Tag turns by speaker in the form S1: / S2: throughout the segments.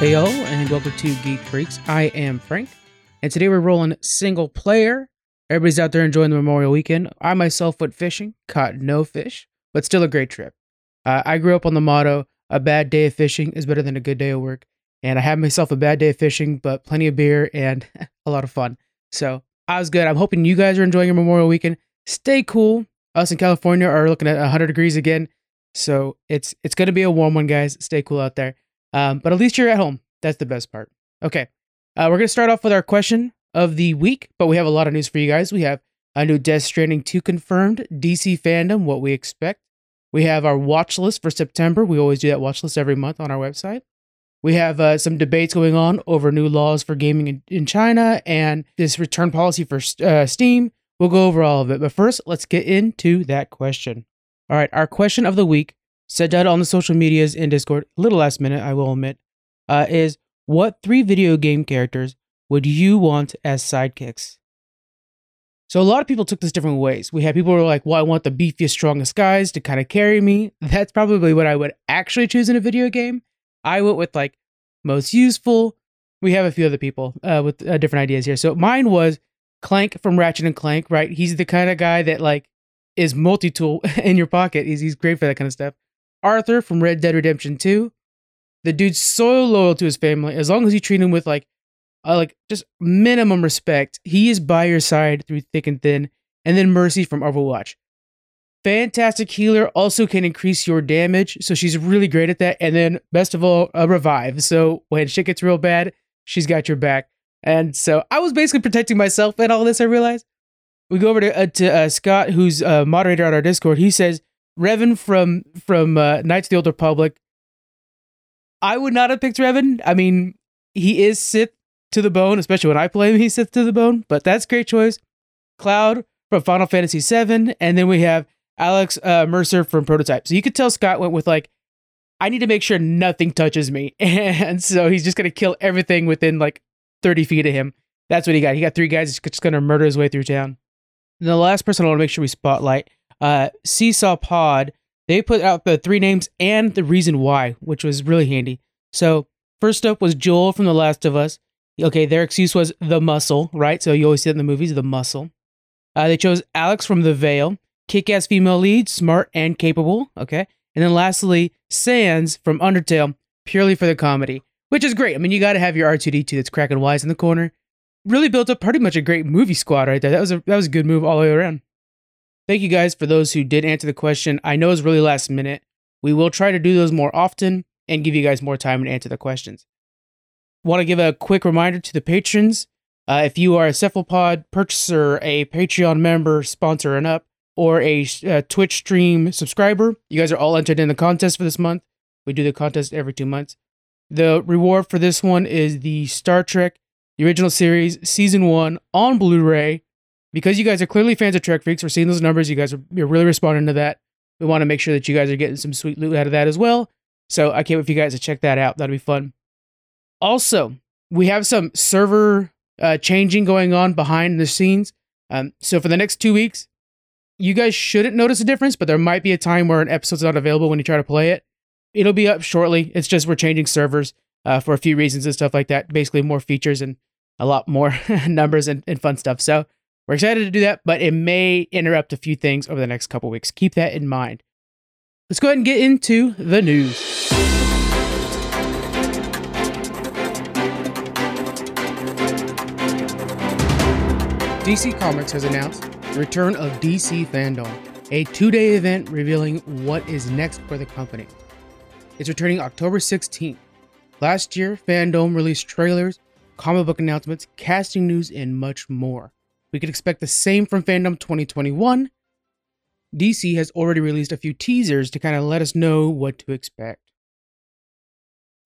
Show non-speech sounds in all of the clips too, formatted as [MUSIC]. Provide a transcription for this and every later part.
S1: Hey yo, and welcome to Geek Freaks. I am Frank, and today we're rolling single player. Everybody's out there enjoying the Memorial Weekend. I myself went fishing, caught no fish, but still a great trip. Uh, I grew up on the motto: "A bad day of fishing is better than a good day of work," and I had myself a bad day of fishing, but plenty of beer and [LAUGHS] a lot of fun. So I was good. I'm hoping you guys are enjoying your Memorial Weekend. Stay cool. Us in California are looking at 100 degrees again, so it's it's gonna be a warm one, guys. Stay cool out there. Um, but at least you're at home. That's the best part. Okay. Uh, we're going to start off with our question of the week, but we have a lot of news for you guys. We have a new Death Stranding 2 confirmed, DC fandom, what we expect. We have our watch list for September. We always do that watch list every month on our website. We have uh, some debates going on over new laws for gaming in, in China and this return policy for uh, Steam. We'll go over all of it. But first, let's get into that question. All right, our question of the week said that on the social medias in Discord, a little last minute, I will admit, uh, is what three video game characters would you want as sidekicks? So a lot of people took this different ways. We had people who were like, well, I want the beefiest, strongest guys to kind of carry me. [LAUGHS] That's probably what I would actually choose in a video game. I went with like most useful. We have a few other people uh, with uh, different ideas here. So mine was Clank from Ratchet and Clank, right? He's the kind of guy that like is multi-tool [LAUGHS] in your pocket. He's, he's great for that kind of stuff. Arthur from Red Dead Redemption 2. The dude's so loyal to his family. As long as you treat him with like, uh, like just minimum respect, he is by your side through thick and thin. And then Mercy from Overwatch. Fantastic healer, also can increase your damage. So she's really great at that. And then, best of all, a revive. So when shit gets real bad, she's got your back. And so I was basically protecting myself in all this, I realized. We go over to, uh, to uh, Scott, who's a moderator on our Discord. He says, Revan from from uh, Knights of the Old Republic. I would not have picked Revan. I mean, he is Sith to the bone, especially when I play him. He's Sith to the bone, but that's great choice. Cloud from Final Fantasy VII, and then we have Alex uh, Mercer from Prototype. So you could tell Scott went with like, I need to make sure nothing touches me, [LAUGHS] and so he's just gonna kill everything within like thirty feet of him. That's what he got. He got three guys he's just gonna murder his way through town. And the last person I want to make sure we spotlight uh, Seesaw Pod, they put out the three names and the reason why, which was really handy. So first up was Joel from The Last of Us. Okay, their excuse was the muscle, right? So you always see it in the movies, the muscle. Uh, they chose Alex from The Veil, kick-ass female lead, smart and capable. Okay, and then lastly, Sans from Undertale, purely for the comedy, which is great. I mean, you got to have your R2D2 that's cracking wise in the corner. Really built up pretty much a great movie squad right there. That was a that was a good move all the way around. Thank you guys for those who did answer the question. I know it's really last minute. We will try to do those more often and give you guys more time to answer the questions. Want to give a quick reminder to the patrons. Uh, if you are a Cephalopod purchaser, a Patreon member, sponsor, and up, or a uh, Twitch stream subscriber, you guys are all entered in the contest for this month. We do the contest every two months. The reward for this one is the Star Trek, the original series, season one on Blu ray because you guys are clearly fans of Trek Freaks, we're seeing those numbers. You guys are you're really responding to that. We want to make sure that you guys are getting some sweet loot out of that as well. So I can't wait for you guys to check that out. That'll be fun. Also, we have some server uh, changing going on behind the scenes. Um, so for the next two weeks, you guys shouldn't notice a difference, but there might be a time where an episode's not available when you try to play it. It'll be up shortly. It's just we're changing servers uh, for a few reasons and stuff like that. Basically, more features and a lot more [LAUGHS] numbers and, and fun stuff. So we're excited to do that, but it may interrupt a few things over the next couple weeks. Keep that in mind. Let's go ahead and get into the news. DC Comics has announced the return of DC Fandom, a two day event revealing what is next for the company. It's returning October 16th. Last year, Fandom released trailers, comic book announcements, casting news, and much more. We could expect the same from Fandom 2021. DC has already released a few teasers to kind of let us know what to expect.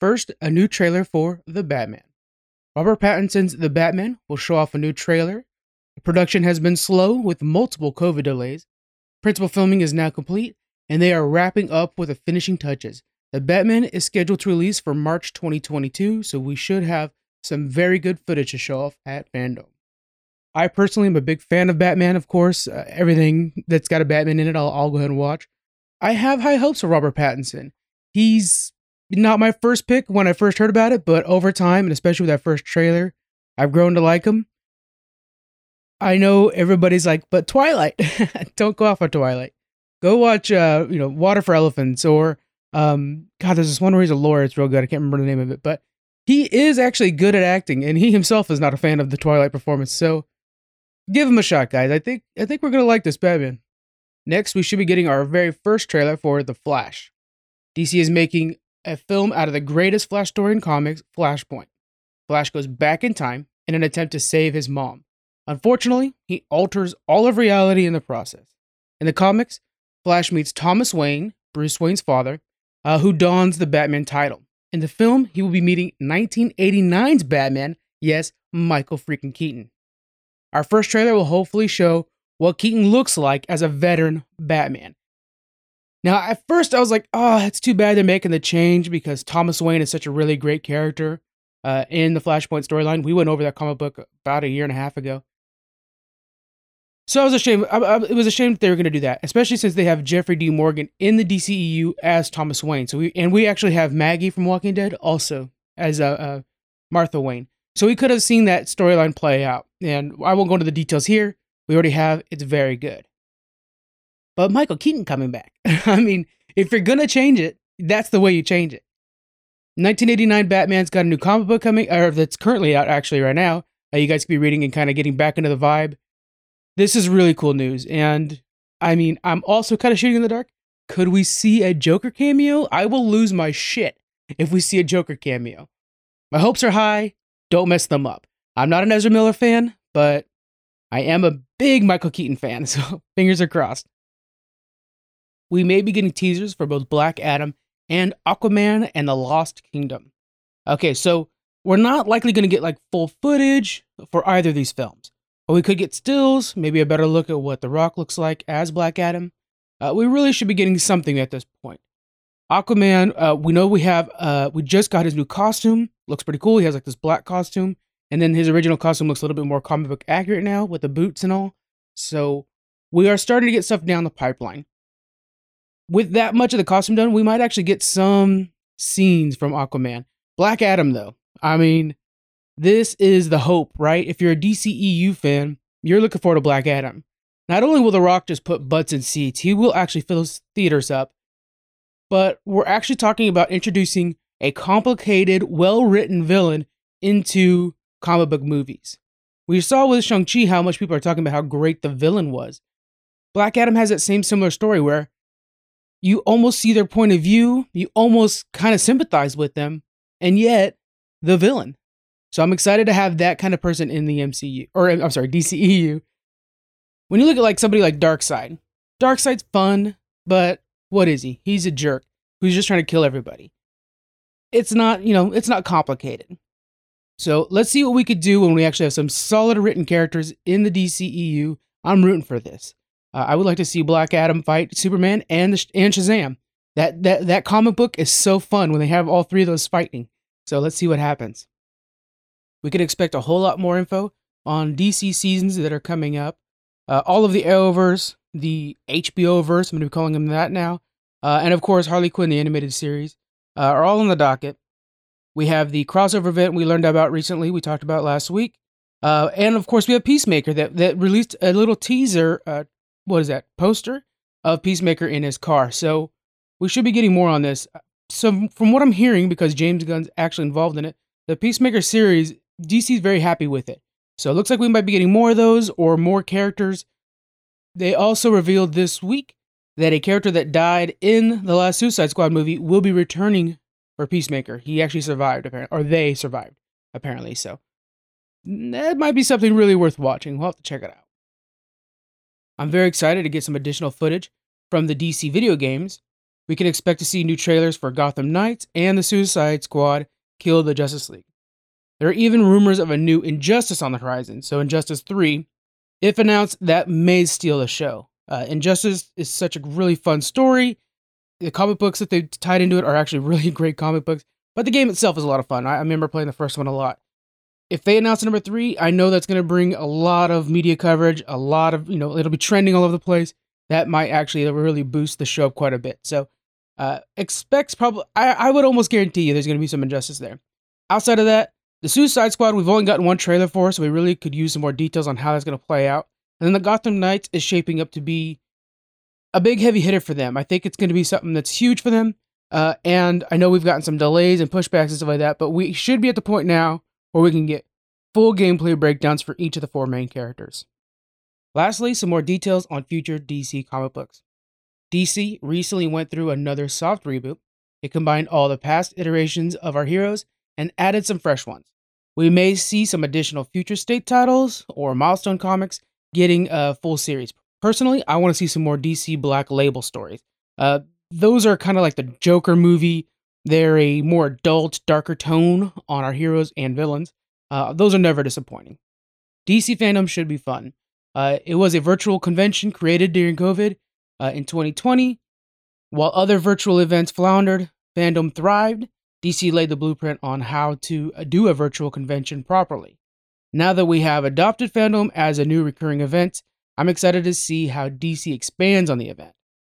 S1: First, a new trailer for The Batman. Robert Pattinson's The Batman will show off a new trailer. The production has been slow with multiple COVID delays. Principal filming is now complete, and they are wrapping up with the finishing touches. The Batman is scheduled to release for March 2022, so we should have some very good footage to show off at Fandom. I personally am a big fan of Batman, of course. Uh, everything that's got a Batman in it, I'll, I'll go ahead and watch. I have high hopes for Robert Pattinson. He's not my first pick when I first heard about it, but over time, and especially with that first trailer, I've grown to like him. I know everybody's like, but Twilight, [LAUGHS] don't go off on Twilight. Go watch, uh, you know, Water for Elephants or, um, God, there's this one where he's a lawyer. It's real good. I can't remember the name of it, but he is actually good at acting, and he himself is not a fan of the Twilight performance. So give him a shot, guys. I think I think we're gonna like this Batman. Next, we should be getting our very first trailer for The Flash. DC is making a film out of the greatest Flash story in comics, Flashpoint. Flash goes back in time in an attempt to save his mom. Unfortunately, he alters all of reality in the process. In the comics, Flash meets Thomas Wayne, Bruce Wayne's father, uh, who dons the Batman title. In the film, he will be meeting 1989's Batman, yes, Michael freaking Keaton. Our first trailer will hopefully show what Keaton looks like as a veteran Batman. Now, at first, I was like, oh, it's too bad they're making the change because Thomas Wayne is such a really great character uh, in the Flashpoint storyline. We went over that comic book about a year and a half ago. So I was ashamed. I, I, it was a shame that they were going to do that, especially since they have Jeffrey Dean Morgan in the DCEU as Thomas Wayne. So we and we actually have Maggie from Walking Dead also as uh, uh, Martha Wayne. So we could have seen that storyline play out. And I won't go into the details here. We already have. It's very good. But Michael Keaton coming back. [LAUGHS] I mean, if you're gonna change it, that's the way you change it. 1989 Batman's got a new comic book coming, or that's currently out actually right now. Uh, you guys could be reading and kind of getting back into the vibe. This is really cool news. And I mean, I'm also kind of shooting in the dark. Could we see a Joker cameo? I will lose my shit if we see a Joker cameo. My hopes are high. Don't mess them up. I'm not an Ezra Miller fan, but I am a big Michael Keaton fan, [LAUGHS] so fingers are crossed. We may be getting teasers for both Black Adam and Aquaman and the Lost Kingdom. Okay, so we're not likely going to get like full footage for either of these films. But we could get stills, maybe a better look at what The Rock looks like as Black Adam. Uh, we really should be getting something at this point. Aquaman, uh, we know we have, uh, we just got his new costume. Looks pretty cool. He has like this black costume. And then his original costume looks a little bit more comic book accurate now with the boots and all. So we are starting to get stuff down the pipeline. With that much of the costume done, we might actually get some scenes from Aquaman. Black Adam, though, I mean, this is the hope, right? If you're a DCEU fan, you're looking forward to Black Adam. Not only will The Rock just put butts in seats, he will actually fill those theaters up, but we're actually talking about introducing a complicated, well written villain into comic book movies. We saw with Shang-Chi how much people are talking about how great the villain was. Black Adam has that same similar story where you almost see their point of view, you almost kind of sympathize with them, and yet the villain. So I'm excited to have that kind of person in the MCU or I'm sorry, DCEU. When you look at like somebody like Darkseid, Darkseid's fun, but what is he? He's a jerk who's just trying to kill everybody. It's not, you know, it's not complicated. So let's see what we could do when we actually have some solid written characters in the DCEU. I'm rooting for this. Uh, I would like to see Black Adam fight Superman and the, and Shazam. That that that comic book is so fun when they have all three of those fighting. So let's see what happens. We can expect a whole lot more info on DC seasons that are coming up. Uh, all of the Arrowverse, the HBO verse, I'm going to be calling them that now, uh, and of course Harley Quinn, the animated series, uh, are all on the docket. We have the crossover event we learned about recently, we talked about last week. Uh, and of course, we have Peacemaker that, that released a little teaser, uh, what is that, poster of Peacemaker in his car. So we should be getting more on this. So, from what I'm hearing, because James Gunn's actually involved in it, the Peacemaker series DC's very happy with it. So it looks like we might be getting more of those or more characters. They also revealed this week that a character that died in the last Suicide Squad movie will be returning for Peacemaker. He actually survived, apparently, or they survived, apparently. So that might be something really worth watching. We'll have to check it out. I'm very excited to get some additional footage from the DC video games. We can expect to see new trailers for Gotham Knights and the Suicide Squad Kill the Justice League. There are even rumors of a new Injustice on the horizon. So, Injustice 3, if announced, that may steal the show. Uh, Injustice is such a really fun story. The comic books that they tied into it are actually [LAUGHS] really great comic books, but the game itself is a lot of fun. I, I remember playing the first one a lot. If they announce number three, I know that's going to bring a lot of media coverage, a lot of, you know, it'll be trending all over the place. That might actually really boost the show up quite a bit. So, Uh, expects probably, I, I would almost guarantee you there's going to be some injustice there. Outside of that, the Suicide Squad, we've only gotten one trailer for, so we really could use some more details on how that's going to play out. And then the Gotham Knights is shaping up to be a big heavy hitter for them. I think it's going to be something that's huge for them. Uh, and I know we've gotten some delays and pushbacks and stuff like that, but we should be at the point now where we can get full gameplay breakdowns for each of the four main characters. Lastly, some more details on future DC comic books. DC recently went through another soft reboot. It combined all the past iterations of our heroes and added some fresh ones. We may see some additional future state titles or milestone comics getting a full series. Personally, I want to see some more DC Black Label stories. Uh, those are kind of like the Joker movie. They're a more adult, darker tone on our heroes and villains. Uh, those are never disappointing. DC fandom should be fun. Uh, it was a virtual convention created during COVID uh, in 2020. While other virtual events floundered, fandom thrived. DC laid the blueprint on how to uh, do a virtual convention properly. Now that we have adopted fandom as a new recurring event, I'm excited to see how DC expands on the event.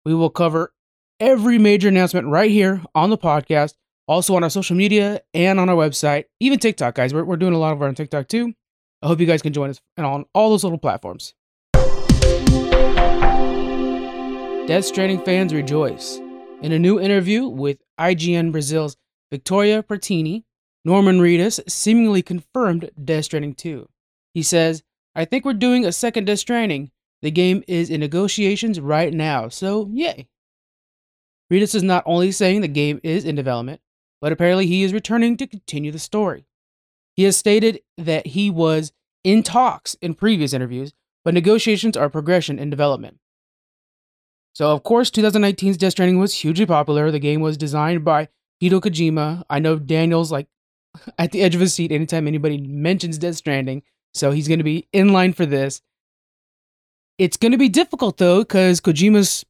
S1: We will cover every major announcement right here on the podcast, also on our social media and on our website, even TikTok, guys. We're, we're doing a lot of our on TikTok too. I hope you guys can join us on all those little platforms. Death Stranding fans rejoice. In a new interview with IGN Brazil's Victoria Pertini, Norman Reedus seemingly confirmed Death Stranding 2. He says, I think we're doing a second Death Stranding. The game is in negotiations right now, so yay. Reedus is not only saying the game is in development, but apparently he is returning to continue the story. He has stated that he was in talks in previous interviews, but negotiations are progression in development. So, of course, 2019's Death Stranding was hugely popular. The game was designed by Hideo Kojima. I know Daniel's like at the edge of his seat anytime anybody mentions Death Stranding, so he's going to be in line for this. It's going to be difficult though, because Kojima's,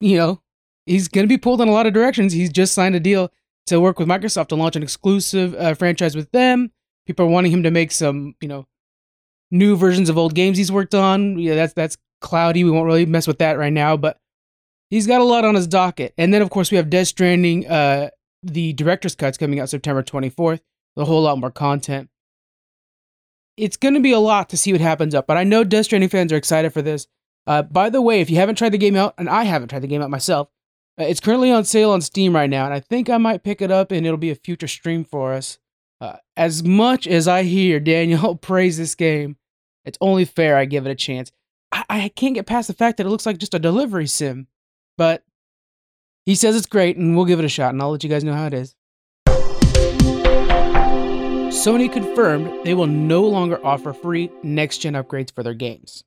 S1: you know, he's going to be pulled in a lot of directions. He's just signed a deal to work with Microsoft to launch an exclusive uh, franchise with them. People are wanting him to make some, you know, new versions of old games he's worked on. Yeah, that's that's cloudy. We won't really mess with that right now, but he's got a lot on his docket. And then of course we have Death Stranding, uh, the director's cuts coming out September 24th. A whole lot more content. It's going to be a lot to see what happens up, but I know Death Stranding fans are excited for this. Uh, by the way, if you haven't tried the game out, and I haven't tried the game out myself, uh, it's currently on sale on Steam right now, and I think I might pick it up and it'll be a future stream for us. Uh, as much as I hear Daniel [LAUGHS] praise this game, it's only fair I give it a chance. I, I can't get past the fact that it looks like just a delivery sim, but he says it's great, and we'll give it a shot, and I'll let you guys know how it is. Sony confirmed they will no longer offer free next gen upgrades for their games.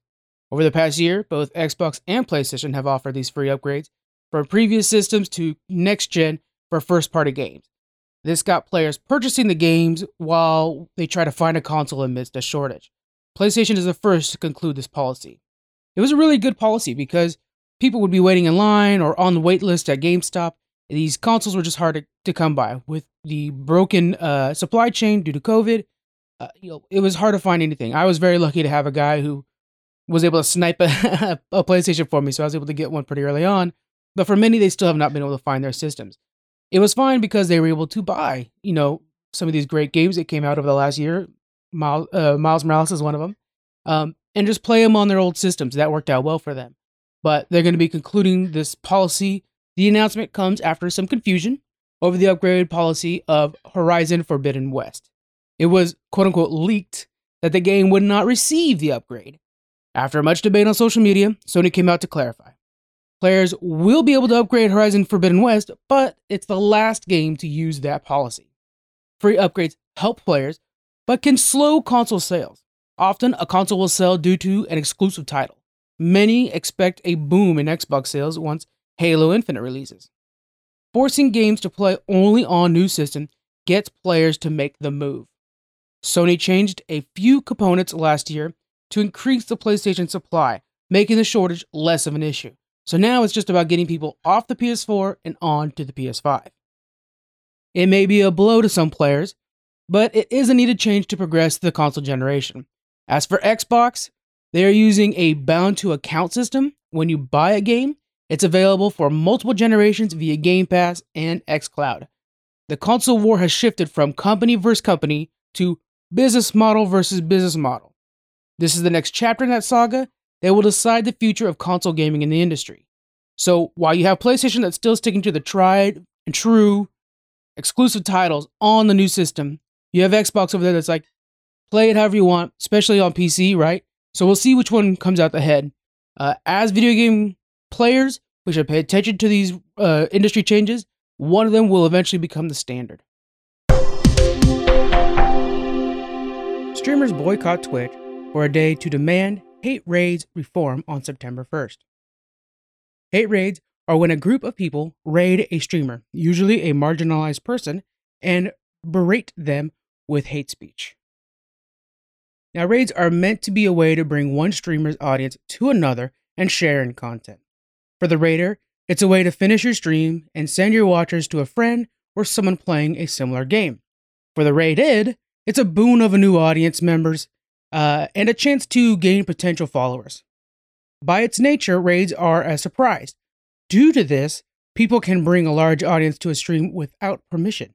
S1: Over the past year, both Xbox and PlayStation have offered these free upgrades from previous systems to next gen for first party games. This got players purchasing the games while they try to find a console amidst a shortage. PlayStation is the first to conclude this policy. It was a really good policy because people would be waiting in line or on the wait list at GameStop. These consoles were just hard to, to come by. With the broken uh, supply chain due to COVID, uh, you know, it was hard to find anything. I was very lucky to have a guy who was able to snipe a, [LAUGHS] a PlayStation for me, so I was able to get one pretty early on. But for many, they still have not been able to find their systems. It was fine because they were able to buy, you know, some of these great games that came out over the last year. Miles, uh, Miles Morales is one of them, um, and just play them on their old systems. That worked out well for them. But they're going to be concluding this policy. The announcement comes after some confusion over the upgraded policy of Horizon Forbidden West. It was quote unquote leaked that the game would not receive the upgrade. After much debate on social media, Sony came out to clarify. Players will be able to upgrade Horizon Forbidden West, but it's the last game to use that policy. Free upgrades help players, but can slow console sales. Often, a console will sell due to an exclusive title. Many expect a boom in Xbox sales once Halo Infinite releases. Forcing games to play only on new system gets players to make the move. Sony changed a few components last year to increase the PlayStation supply, making the shortage less of an issue. So now it's just about getting people off the PS4 and on to the PS5. It may be a blow to some players, but it is a needed change to progress the console generation. As for Xbox, they are using a bound to account system. When you buy a game, It's available for multiple generations via Game Pass and xCloud. The console war has shifted from company versus company to business model versus business model. This is the next chapter in that saga that will decide the future of console gaming in the industry. So while you have PlayStation that's still sticking to the tried and true exclusive titles on the new system, you have Xbox over there that's like, play it however you want, especially on PC, right? So we'll see which one comes out ahead. Uh, as video game players, we should pay attention to these uh, industry changes. One of them will eventually become the standard. Streamers boycott Twitch for a day to demand hate raids reform on September 1st. Hate raids are when a group of people raid a streamer, usually a marginalized person, and berate them with hate speech. Now, raids are meant to be a way to bring one streamer's audience to another and share in content. For the raider, it's a way to finish your stream and send your watchers to a friend or someone playing a similar game. For the raided, it's a boon of a new audience members uh, and a chance to gain potential followers. By its nature, raids are a surprise. Due to this, people can bring a large audience to a stream without permission.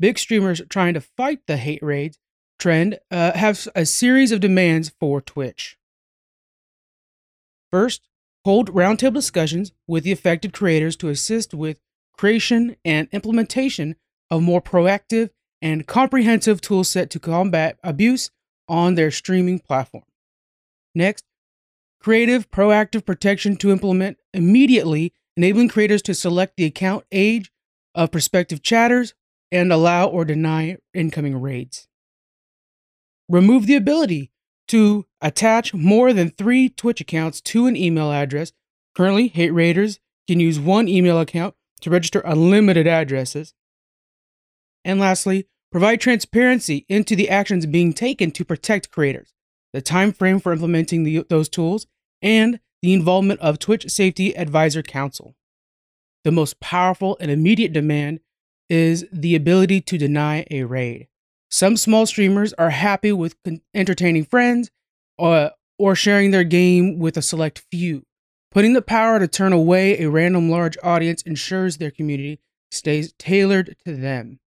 S1: Big streamers trying to fight the hate raids trend uh, have a series of demands for Twitch. First, hold roundtable discussions with the affected creators to assist with creation and implementation of more proactive and comprehensive toolset to combat abuse on their streaming platform. Next, creative proactive protection to implement immediately, enabling creators to select the account age of prospective chatters and allow or deny incoming raids remove the ability to attach more than three Twitch accounts to an email address. Currently, hate raiders can use one email account to register unlimited addresses. And lastly, provide transparency into the actions being taken to protect creators, the time frame for implementing the, those tools, and the involvement of Twitch Safety Advisor Council. The most powerful and immediate demand is the ability to deny a raid. Some small streamers are happy with entertaining friends or, or sharing their game with a select few. Putting the power to turn away a random large audience ensures their community stays tailored to them.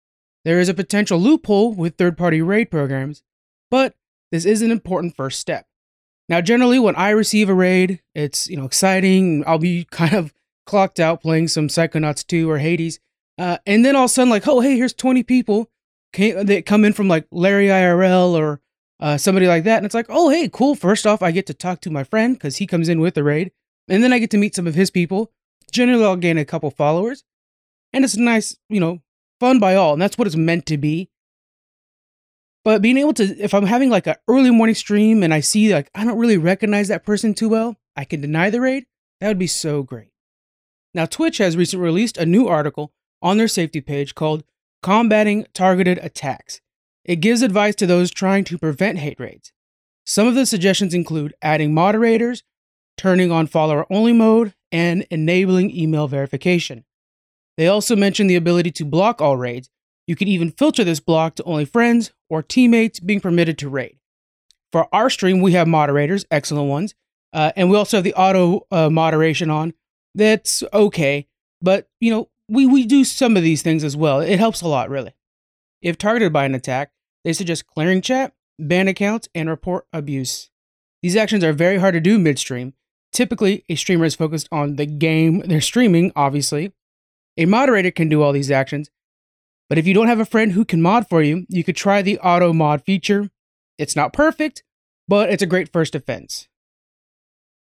S1: There is a potential loophole with third party raid programs, but this is an important first step. Now, generally, when I receive a raid, it's you know exciting. I'll be [LAUGHS] kind of clocked out playing some Psychonauts 2 or Hades, uh, and then all of a sudden, like, oh hey, here's 20 people came, they come in from like Larry IRL or uh, somebody like that, and it's like, oh hey, cool. First off, I get to talk to my friend because he comes in with the raid, and then I get to meet some of his people. Generally, I'll gain a couple followers, and it's nice, you know, fun by all, and that's what it's meant to be. But being able to, if I'm having like an early morning stream and I see like I don't really recognize that person too well, I can deny the raid. That would be so great. Now, Twitch has recently released a new article on their safety page called combating targeted attacks. It gives advice to those trying to prevent hate raids. Some of the suggestions include adding moderators, turning on follower only mode, and enabling email verification. They also mention the ability to block all raids. You could even filter this block to only friends or teammates being permitted to raid. For our stream, we have moderators, excellent ones, uh, and we also have the auto uh, moderation on. That's okay, but you know, we, we do some of these things as well. It helps a lot, really. If targeted by an attack, they suggest clearing chat, ban accounts, and report abuse. These actions are very hard to do midstream. Typically, a streamer is focused on the game they're streaming, obviously. A moderator can do all these actions, but if you don't have a friend who can mod for you, you could try the auto mod feature. It's not perfect, but it's a great first defense.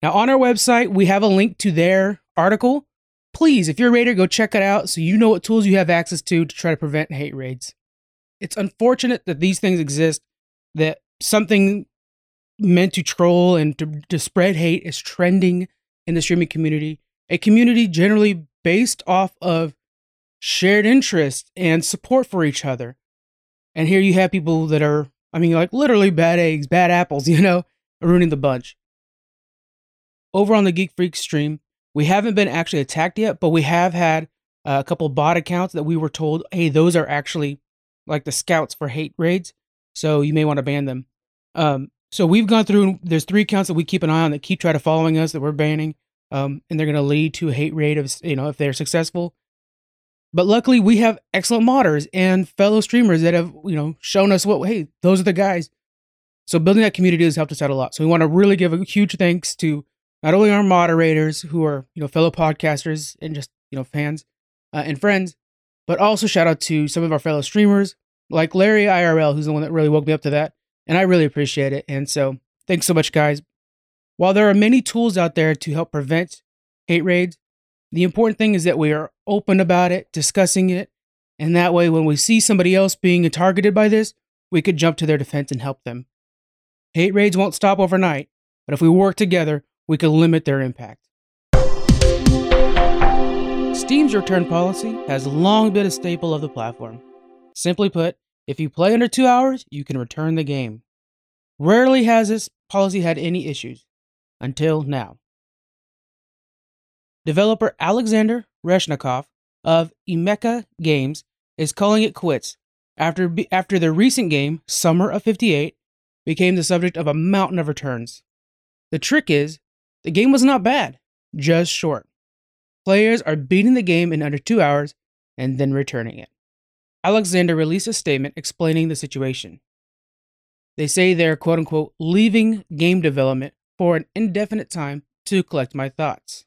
S1: Now, on our website, we have a link to their article please, if you're a raider, go check it out so you know what tools you have access to to try to prevent hate raids. It's unfortunate that these things exist, that something meant to troll and to, to spread hate is trending in the streaming community, a community generally based off of shared interest and support for each other. And here you have people that are, I mean, like literally bad eggs, bad apples, [LAUGHS] you know, ruining the bunch. Over on the Geek Freak stream, we haven't been actually attacked yet, but we have had uh, a couple bot accounts that we were told, hey, those are actually like the scouts for hate raids. So you may want to ban them. Um, so we've gone through, there's three accounts that we keep an eye on that keep trying to following us that we're banning. um, and they're going to lead to hate rate of you know if they're successful. But luckily, we have excellent modders and fellow streamers that have you know shown us what hey those are the guys. So building that community has helped us out a lot. So we want to really give a huge thanks to not only our moderators who are you know fellow podcasters and just you know fans uh, and friends, but also shout out to some of our fellow streamers like Larry IRL, who's the one that really woke me up to that, and I really appreciate it. And so thanks so much, guys. While there are many tools out there to help prevent hate raids, the important thing is that we are open about it, discussing it, and that way when we see somebody else being targeted by this, we could jump to their defense and help them. Hate raids won't stop overnight, but if we work together, we can limit their impact. Steam's return policy has long been a staple of the platform. Simply put, if you play under two hours, you can return the game. Rarely has this policy had any issues until now. Developer Alexander Reshnikov of Emeka Games is calling it quits after, after the recent game, Summer of 58, became the subject of a mountain of returns. The trick is, the game was not bad, just short. Players are beating the game in under two hours and then returning it. Alexander released a statement explaining the situation. They say they're quote unquote leaving game development for an indefinite time to collect my thoughts.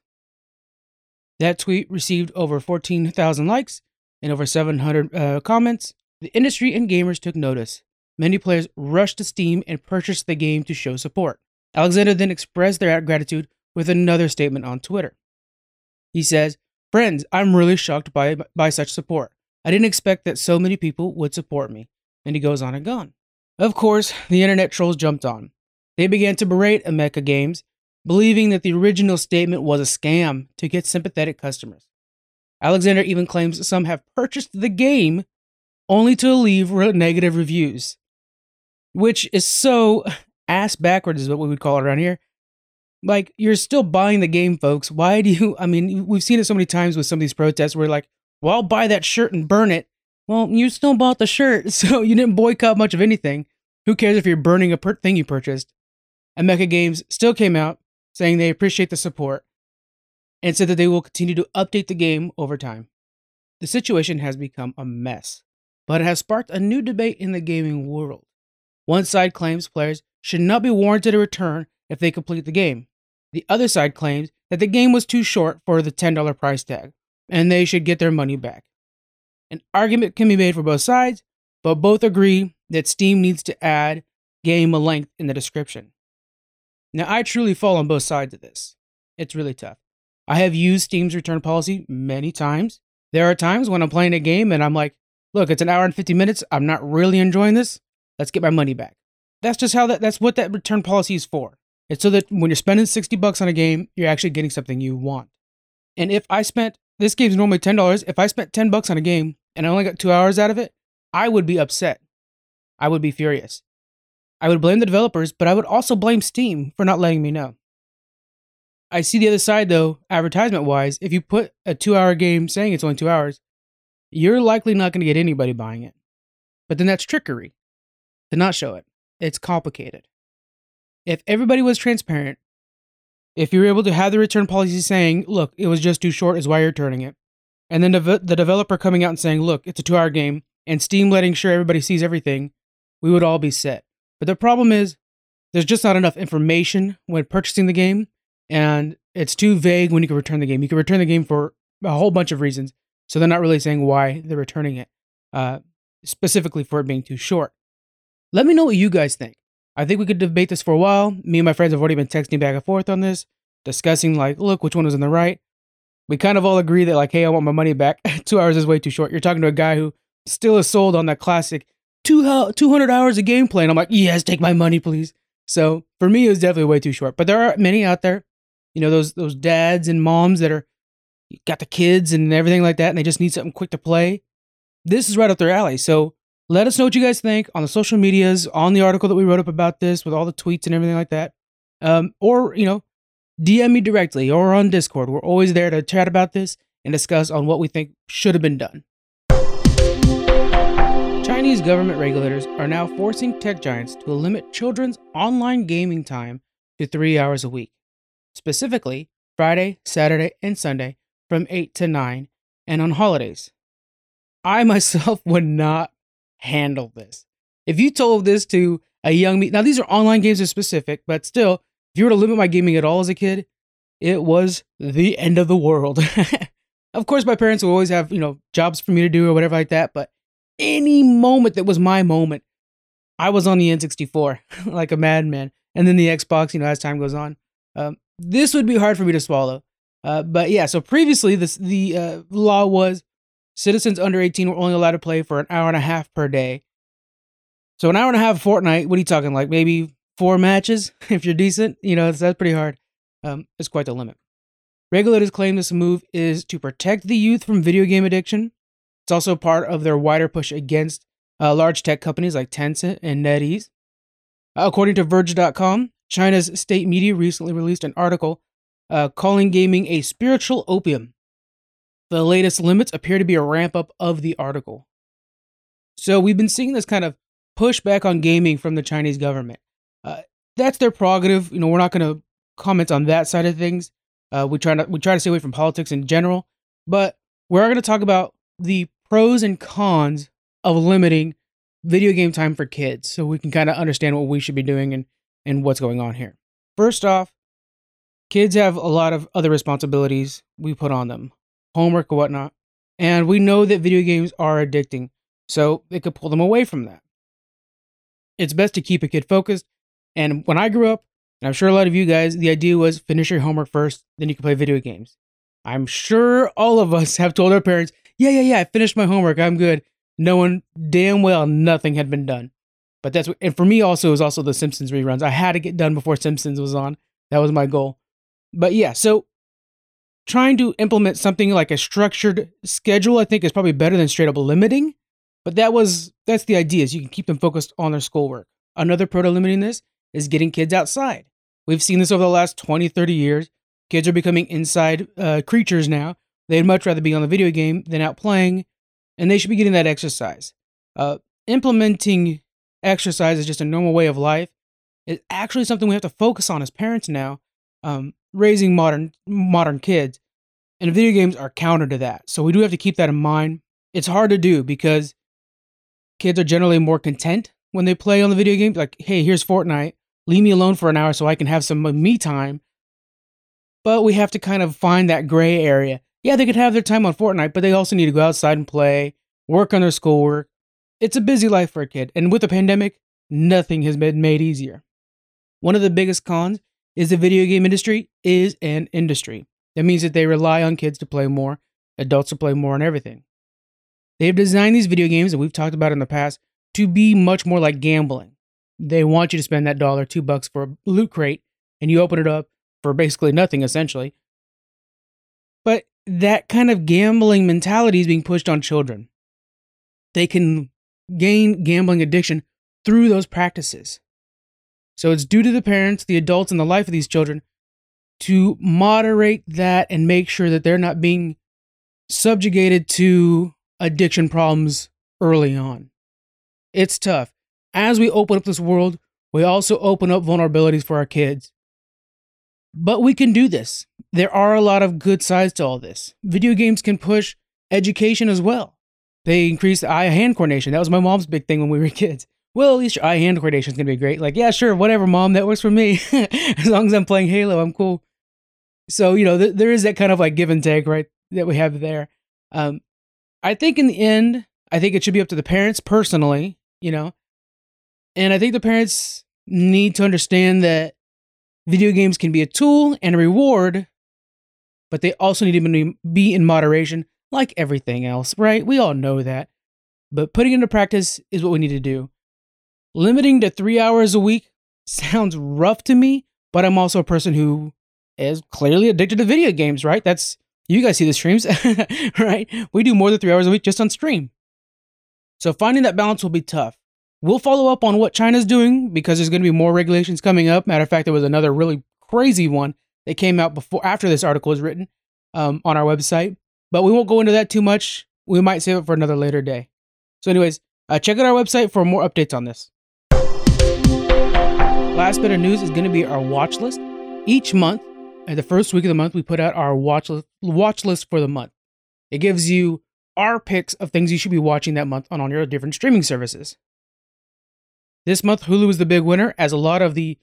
S1: That tweet received over 14,000 likes and over 700 uh, comments. The industry and gamers took notice. Many players rushed to Steam and purchased the game to show support. Alexander then expressed their gratitude with another statement on Twitter. He says, Friends, I'm really shocked by, by such support. I didn't expect that so many people would support me. And he goes on and on. Of course, the internet trolls jumped on. They began to berate Emeka Games, believing that the original statement was a scam to get sympathetic customers. Alexander even claims some have purchased the game only to leave negative reviews, which is so ass backwards, is what we would call it around here. Like, you're still buying the game, folks. Why do you? I mean, we've seen it so many times with some of these protests where, like, well, I'll buy that shirt and burn it. Well, you still bought the shirt, [LAUGHS] so you didn't boycott much of anything. Who cares if you're burning a per- thing you purchased? Emeka Games still came out saying they appreciate the support and said that they will continue to update the game over time. The situation has become a mess, but it has sparked a new debate in the gaming world. One side claims players should not be warranted a return if they complete the game. The other side claims that the game was too short for the $10 price tag, and they should get their money back. An argument can be made for both sides, but both agree that Steam needs to add game length in the description. Now, I truly fall on both sides of this. It's really tough. I have used Steam's return policy many times. There are times when I'm playing a game and I'm like, look, it's an hour and 50 minutes. I'm not really enjoying this. Let's get my money back. That's just how that that's what that return policy is for. It's so that when you're spending 60 bucks on a game, you're actually getting something you want. And if I spent this game's normally $10, if I spent 10 bucks on a game and I only got 2 hours out of it, I would be upset. I would be furious. I would blame the developers, but I would also blame Steam for not letting me know. I see the other side though, advertisement wise, if you put a two hour game saying it's only two hours, you're likely not going to get anybody buying it. But then that's trickery to not show it. It's complicated. If everybody was transparent, if you were able to have the return policy saying, look, it was just too short, is why you're returning it, and then the, the developer coming out and saying, look, it's a two hour game, and Steam letting sure everybody sees everything, we would all be set. But the problem is, there's just not enough information when purchasing the game, and it's too vague when you can return the game. You can return the game for a whole bunch of reasons, so they're not really saying why they're returning it, uh, specifically for it being too short. Let me know what you guys think. I think we could debate this for a while. Me and my friends have already been texting back and forth on this, discussing like, look, which one was in the right. We kind of all agree that like, hey, I want my money back. [LAUGHS] Two hours is way too short. You're talking to a guy who still is sold on that classic two 200 hours of gameplay, and I'm like, yes, take my money, please. So for me, it was definitely way too short. But there are many out there, you know, those those dads and moms that are got the kids and everything like that, and they just need something quick to play. This is right up their alley. So let us know what you guys think on the social medias, on the article that we wrote up about this, with all the tweets and everything like that. Um, or you know, DM me directly or on Discord. We're always there to chat about this and discuss on what we think should have been done. Chinese government regulators are now forcing tech giants to limit children's online gaming time to three hours a week. Specifically, Friday, Saturday, and Sunday from 8 to 9, and on holidays. I myself [LAUGHS] would not handle this. If you told this to a young me, now these are online games are specific, but still, if you were to limit my gaming at all as a kid, it was the end of the world. [LAUGHS] of course, my parents would always have, you know, jobs for me to do or whatever like that, but any moment that was my moment, I was on the N64 [LAUGHS] like a madman. And then the Xbox, you know, as time goes on. Um, this would be hard for me to swallow. Uh, but yeah, so previously this the uh, law was citizens under 18 were only allowed to play for an hour and a half per day. So an hour and a half a Fortnite, what are you talking like? Maybe four matches [LAUGHS] if you're decent? You know, that's, that's pretty hard. Um, it's quite the limit. Regulators claim this move is to protect the youth from video game addiction. It's also part of their wider push against uh, large tech companies like Tencent and NetEase. According to Verge.com, China's state media recently released an article uh, calling gaming a spiritual opium. The latest limits appear to be a ramp up of the article. So we've been seeing this kind of pushback on gaming from the Chinese government. Uh, that's their prerogative. You know, we're not going to comment on that side of things. Uh, we try to we try to stay away from politics in general, but we're going to talk about the pros and cons of limiting video game time for kids, so we can kind of understand what we should be doing and and what's going on here. First off, kids have a lot of other responsibilities we put on them, homework or whatnot, and we know that video games are addicting, so it could pull them away from that. It's best to keep a kid focused. And when I grew up, and I'm sure a lot of you guys, the idea was finish your homework first, then you can play video games. I'm sure all of us [LAUGHS] have told our parents, yeah, yeah, yeah, I finished my homework, I'm good, knowing damn well nothing had been done. But that's what, and for me also, was also the Simpsons reruns. I had to get done before Simpsons was on. That was my goal. But yeah, so trying to implement something like a structured schedule, I think, is probably better than straight up limiting. But that was that's the idea is you can keep them focused on their schoolwork. Another pro to limiting this is getting kids outside. We've seen this over the last 20, 30 years. Kids are becoming inside uh, creatures now. They'd much rather be on the video game than out playing, and they should be getting that exercise. Uh, implementing exercise is just a normal way of life. It's actually something we have to focus on as parents now, um, raising modern modern kids. And video games are counter to that. So we do have to keep that in mind. It's hard to do because kids are generally more content when they play on the video game. Like, hey, here's Fortnite. Leave me alone for an hour so I can have some uh, me time. But we have to kind of find that gray area. Yeah, they could have their time on Fortnite, but they also need to go outside and play, work on their schoolwork. It's a busy life for a kid. And with the pandemic, nothing has been made easier. One of the biggest cons is the video game industry is an industry. That means that they rely on kids to play more, adults to play more, and everything. They have designed these video games that we've talked about in the past to be much more like gambling. They want you to spend that dollar, two bucks for a loot crate, and you open it up for basically nothing, essentially. But that kind of gambling mentality is being pushed on children. They can gain gambling addiction through those practices. So it's due to the parents, the adults, and the life of these children to moderate that and make sure that they're not being subjugated to addiction problems early on. It's tough. As we open up this world, we also open up vulnerabilities for our kids. But we can do this. There are a lot of good sides to all this. Video games can push education as well. They increase eye hand coordination. That was my mom's big thing when we were [LAUGHS] kids. Well, at least your eye hand coordination is going to be great. Like, yeah, sure, whatever, mom, that works for me. [LAUGHS] as long as I'm playing Halo, I'm cool. So, you know, th- there is that kind of like give and take, right, that we have there. Um, I think in the end, I think it should be up to the parents personally, you know. And I think the parents need to understand that video games can be a tool and a reward, but they also need to be in moderation, like everything else, right? We all know that. But putting into practice is what we need to do. Limiting to three hours a week sounds rough to me, but I'm also a person who is clearly addicted to video games, right? That's you guys see the streams, [LAUGHS] right? We do more than three hours a week just on stream. So finding that balance will be tough. We'll follow up on what China's doing because there's going to be more regulations coming up. Matter of fact, there was another really crazy one that came out before after this article was written um, on our website. But we won't go into that too much. We might save it for another later day. So, anyways, uh, check out our website for more updates on this. Last bit of news is going to be our watch list. Each month, and the first week of the month, we put out our watch list, watch list for the month. It gives you our picks of things you should be watching that month on all your different streaming services. This month, Hulu is the big winner, as a lot of the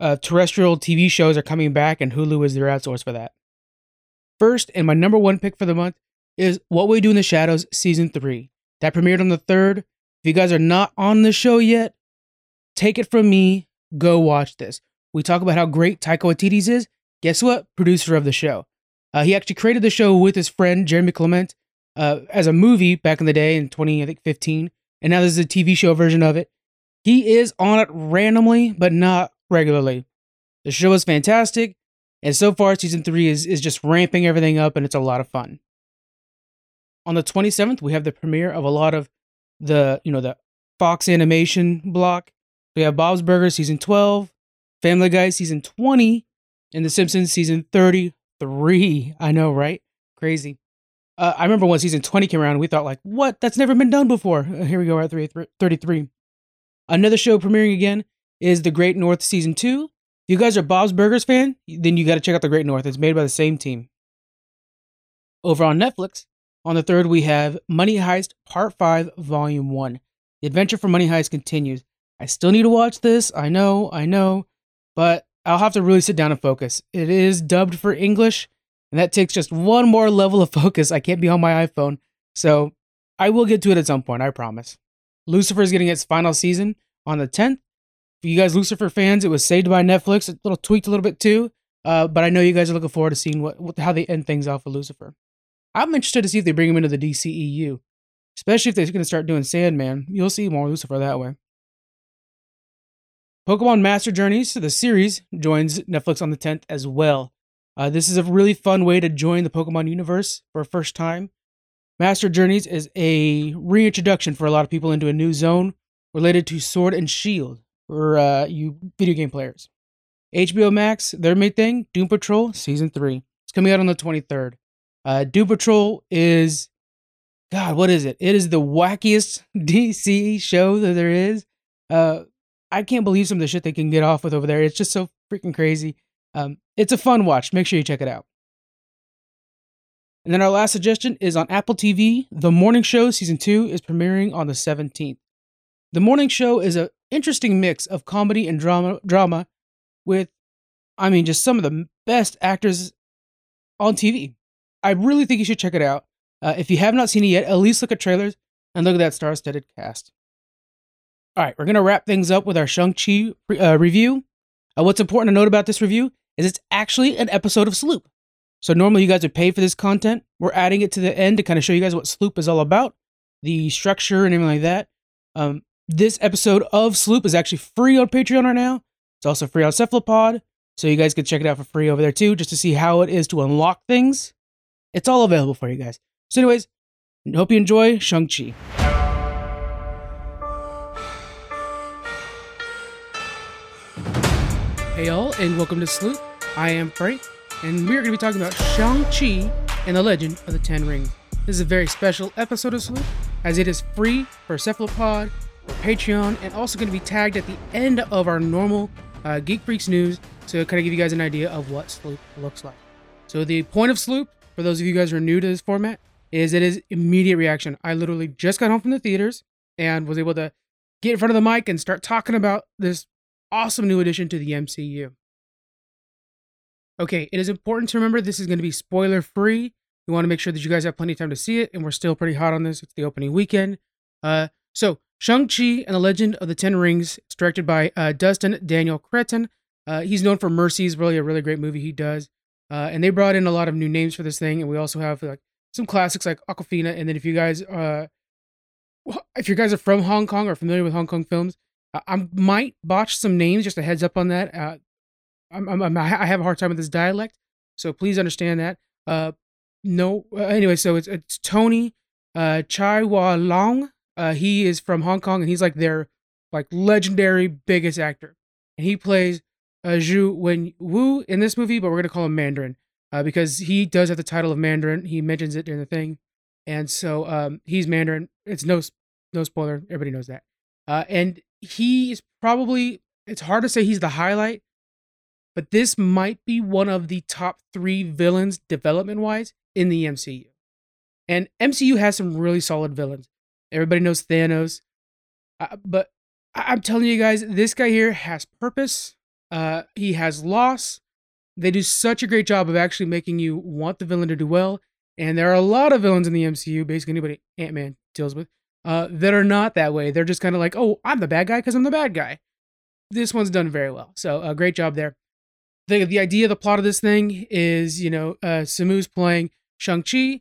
S1: uh, terrestrial TV shows are coming back, and Hulu is their outsource for that. First, and my number one pick for the month is What We Do in the Shadows Season 3. That premiered on the 3rd. If you guys are not on the show yet, take it from me, go watch this. We talk about how great Taika Waititi is. Guess what? Producer of the show. Uh, he actually created the show with his friend Jemaine Clement uh, as a movie back in the day in 2015, and now there's a TV show version of it. He is on it randomly, but not regularly. The show is fantastic, and so far season three is is just ramping everything up, and it's a lot of fun. On the 27th, we have the premiere of a lot of the you know the Fox animation block. We have Bob's Burgers season 12, Family Guy season 20, and The Simpsons season 33. I know, right? Crazy. Uh, I remember when season 20 came around, we thought like, what? That's never been done before. Uh, here we go at 33. Another show premiering again is The Great North season 2. If you guys are Bob's Burgers fan, then you got to check out The Great North. It's made by the same team. Over on Netflix, on the third, we have Money Heist Part 5, Volume 1. The adventure for Money Heist continues. I still need to watch this. I know, I know, but I'll have to really sit down and focus. It is dubbed for English, and that takes just one more level of [LAUGHS] focus. I can't be on my iPhone. So I will get to it at some point, I promise. Lucifer is getting its final season on the 10th. For you guys Lucifer fans, it was saved by Netflix, a little tweaked a little bit too. Uh, but I know you guys are looking forward to seeing what, what how they end things off with Lucifer. I'm interested to see if they bring him into the DCEU, especially if they're going to start doing Sandman. You'll see more Lucifer that way. Pokemon Master Journeys, the series, joins Netflix on the 10th as well. Uh, this is a really fun way to join the Pokemon universe for a first time. Master Journeys is a reintroduction for a lot of people into a new zone related to Sword and Shield for uh, you video game players. HBO Max, their main thing, Doom Patrol Season 3. It's coming out on the 23rd. Uh, Doom Patrol is, God, what is it? It is the wackiest [LAUGHS] DC show that there is. Uh, I can't believe some of the shit they can get off with over there. It's just so freaking crazy. Um, it's a fun watch. Make sure you check it out. And then our last suggestion is on Apple TV. The Morning Show season two is premiering on the 17th. The Morning Show is an interesting mix of comedy and drama, drama with, I mean, just some of the best actors on TV. I really think you should check it out. Uh, if you have not seen it yet, at least look at trailers and look at that star-studded cast. All right, we're gonna wrap things up with our Shang-Chi uh, review. Uh, what's important to note about this review is it's actually an episode of Sloop. So normally you guys would pay for this content. We're adding it to the end to kind of show you guys what Sloop is all about, the structure and everything like that. Um, this episode of Sloop is actually free on Patreon right now. It's also free on Cephalopod, so you guys can check it out for free over there too, just to see how it is to unlock things. It's all available for you guys. So, anyways, hope you enjoy Shang-Chi. Hey y'all, and welcome to Sloop. I am Frank, and we're going to be talking about Shang-Chi and the Legend of the Ten Rings. This is a very special episode of Sloop, as it is free for Cephalopod, for Patreon, and also going to be tagged at the end of our normal uh, Geek Freaks news to kind of give you guys an idea of what Sloop looks like. So the point of Sloop for those of you guys who are new to this format, is it is immediate reaction. I literally just got home from the theaters and was able to get in front of the mic and start talking about this awesome new addition to the MCU. Okay, it is important to remember this is going to be spoiler free. We want to make sure that you guys have plenty of time to see it, and we're still pretty hot on this. It's the opening weekend. Uh, so, Shang-Chi and the Legend of the Ten Rings, it's directed by uh, Destin Daniel Cretton. Uh, he's known for Mercy. Mercy's really a really great movie he does. Uh, and they brought in a lot of new names for this thing, and we also have like some classics like Awkwafina. And then if you guys, uh, if you guys are from Hong Kong or familiar with Hong Kong films, I, might botch some names. Just a heads up on that. Uh, I'm, I'm, i have a hard time with this dialect, so please understand that. Uh, no, uh, anyway, so it's it's Tony uh, Chai Wah Long. Uh, he is from Hong Kong, and he's like their like legendary biggest actor, and he plays uh, Zhu Wen Wu in this movie, but we're gonna call him Mandarin uh, because he does have the title of Mandarin. He mentions it during the thing, and so um, he's Mandarin. It's no no spoiler. Everybody knows that. And he is probably. It's hard to say he's the highlight, but this might be one of the top three villains development wise in the MCU. And MCU has some really solid villains. Everybody knows Thanos, uh, but I- I'm telling you guys, this guy here has purpose. Uh, he has loss. They do such a great job of actually making you want the villain to do well. And there are a lot of villains in the MCU, basically anybody Ant Man deals with, uh, that are not that way. They're just kind of like, oh, I'm the bad guy because I'm the bad guy. This one's done very well. So, uh, great job there. The, the idea, the plot of this thing is, you know, uh, Simu's playing Shang-Chi.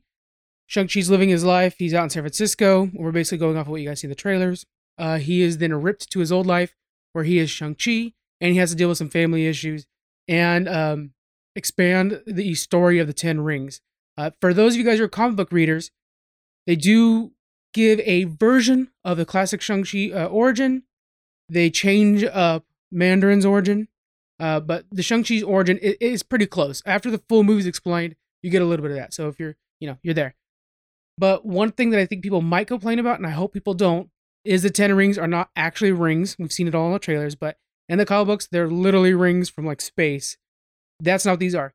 S1: Shang-Chi's living his life. He's out in San Francisco. We're basically going off of what you guys see in the trailers. Uh, he is then ripped to his old life where he is Shang-Chi and he has to deal with some family issues and um, expand the story of the Ten Rings. Uh, for those of you guys who are comic book readers, they do give a version of the classic Shang-Chi uh, origin. They change up Mandarin's origin, uh, but the Shang-Chi's origin is, is pretty close. After the full movie's explained, you get a little bit of that. So if you're, you know, you're there. But one thing that I think people might complain about, and I hope people don't, is the Ten Rings are not actually rings. We've seen it all in the trailers, but in the comic books, they're literally rings from like space. That's not what these are.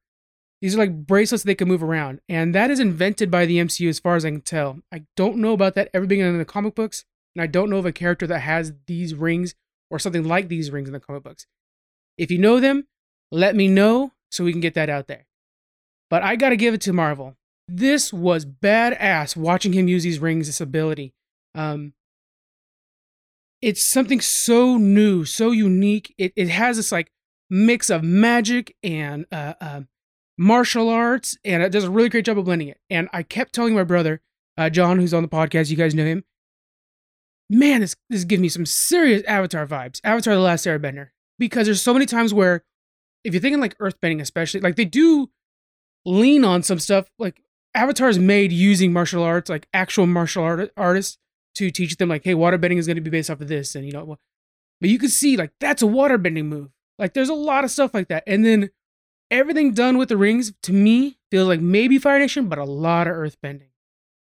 S1: These are like bracelets they can move around. And that is invented by the MCU as far as I can tell. I don't know about that ever being in the comic books. And I don't know of a character that has these rings or something like these rings in the comic books. If you know them, let me know so we can get that out there. But I gotta give it to Marvel. This was badass watching him use these rings, this ability. Um, it's something so new, so unique. It, it has this like mix of magic and uh, uh, martial arts, and it does a really great job of blending it. And I kept telling my brother, uh, John, who's on the podcast, you guys know him. Man, this this gives me some serious Avatar vibes. Avatar: The Last Airbender, because there's so many times where, if you're thinking like earthbending, especially, like they do lean on some stuff. Like Avatar is made using martial arts, like actual martial art artists to teach them, like, hey, waterbending is going to be based off of this, and you know, but you can see like that's a waterbending move. Like there's a lot of stuff like that, and then everything done with the rings to me feels like maybe Fire Nation, but a lot of earthbending.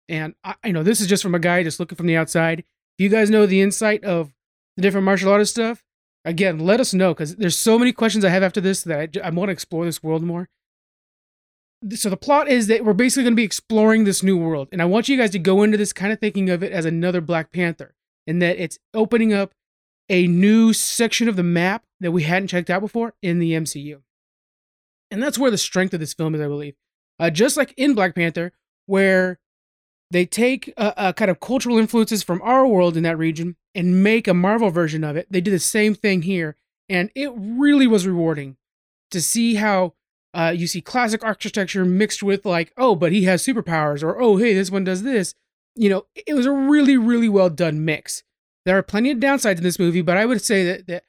S1: And I, I know this is just from a guy just looking from the outside. If you guys know the insight of the different martial artist stuff, again, let us know because there's so many questions I have after this that I, I want to explore this world more. So the plot is that we're basically going to be exploring this new world, and I want you guys to go into this kind of thinking of it as another Black Panther, and that it's opening up a new section of the map that we hadn't checked out before in the MCU. And that's where the strength of this film is, I believe. Uh, just like in Black Panther, where they take a, kind of cultural influences from our world in that region and make a Marvel version of it, they did the same thing here. And it really was rewarding to see how uh, you see classic architecture mixed with, like, oh, but he has superpowers, or oh, hey, this one does this. You know, it was a really, really well done mix. There are plenty of downsides in this movie, but I would say that, that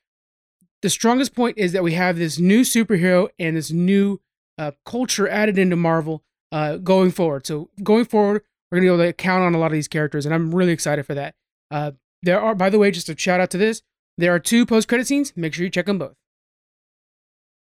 S1: the strongest point is that we have this new superhero and this new uh, culture added into Marvel uh, going forward. So going forward, we're gonna be able to count on a lot of these characters, and I'm really excited for that. Uh, there are, by the way, just a shout out to this. There are two post credit scenes. Make sure you check them both.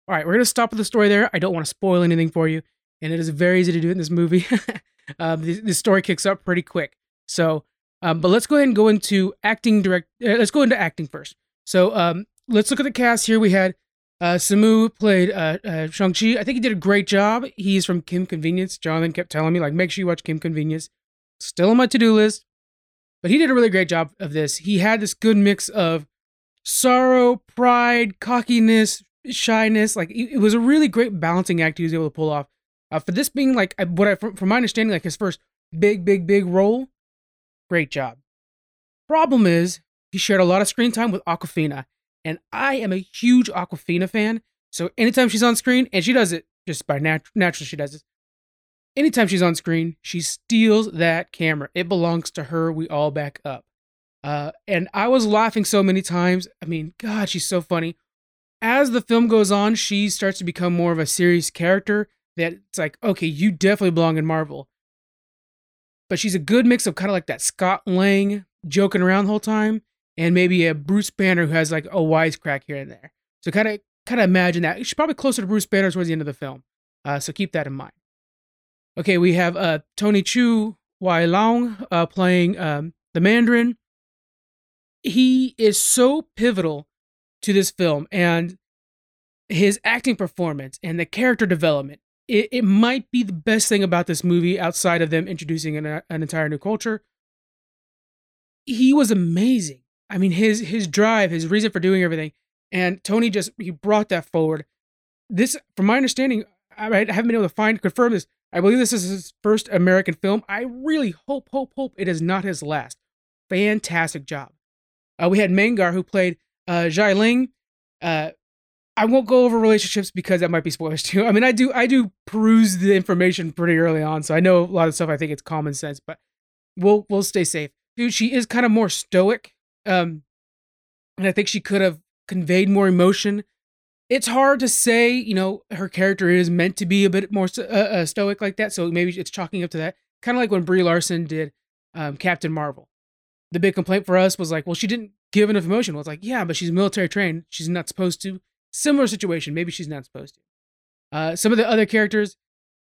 S1: All right, we're gonna stop with the story there. I don't want to spoil anything for you, and it is very easy to do in this movie. [LAUGHS] um, the, the, story kicks up pretty quick. So, um, but let's go ahead and go into acting direct. Uh, let's go into acting first. So, um, let's look at the cast here. We had uh, Simu played uh, uh, Shang-Chi. I think he did a great job. He's from Kim Convenience. Jonathan kept telling me, like, make sure you watch Kim Convenience. Still on my to-do list. But he did a really great job of this. He had this good mix of sorrow, pride, cockiness, shyness. Like, it, was a really great balancing act he was able to pull off. Uh, for this being, like, what I, from, my understanding, like his first big, big, big role, great job. Problem is, he shared a lot of screen time with Awkwafina and I am a huge Awkwafina fan. So anytime she's on screen, and she does it just by nat- naturally, she does it. Anytime she's on screen, she steals that camera. It belongs to her. We all back up. Uh, and I was laughing so many times. I mean, God, she's so funny. As the film goes on, she starts to become more of a serious character that it's like, okay, you definitely belong in Marvel. But she's a good mix of kind of like that Scott Lang joking around the whole time and maybe a Bruce Banner who has like a wisecrack here and there. So kind of kind of imagine that. She's probably closer to Bruce Banner towards the end of the film. Uh, so keep that in mind. Okay, we have uh, Tony Chu Wai Long uh, playing um, the Mandarin. He is so pivotal to this film, and his acting performance and the character development, it, it might be the best thing about this movie outside of them introducing an, an entire new culture. He was amazing. I mean, his his drive, his reason for doing everything, and Tony just he brought that forward. This, from my understanding, I haven't been able to find confirm this. I believe this is his first American film. I really hope, hope, hope it is not his last. Fantastic job. Uh, we had Meng'er who played uh, Jai Ling. Uh, I won't go over relationships because that might be spoilers [LAUGHS] too. I mean, I do I do peruse the information pretty early on, so I know a lot of stuff. I think it's common sense, but we'll we'll stay safe. Dude, she is kind of more stoic, um, and I think she could have conveyed more emotion. It's hard to say, you know, her character is meant to be a bit more uh, uh, stoic like that, so maybe it's chalking up to that. Kind of like when Brie Larson did um, Captain Marvel. The big complaint for us was like, well, she didn't give enough emotion. Well, it's like, yeah, but she's military trained. She's not supposed to Similar situation. Maybe she's not supposed to. Uh, some of the other characters.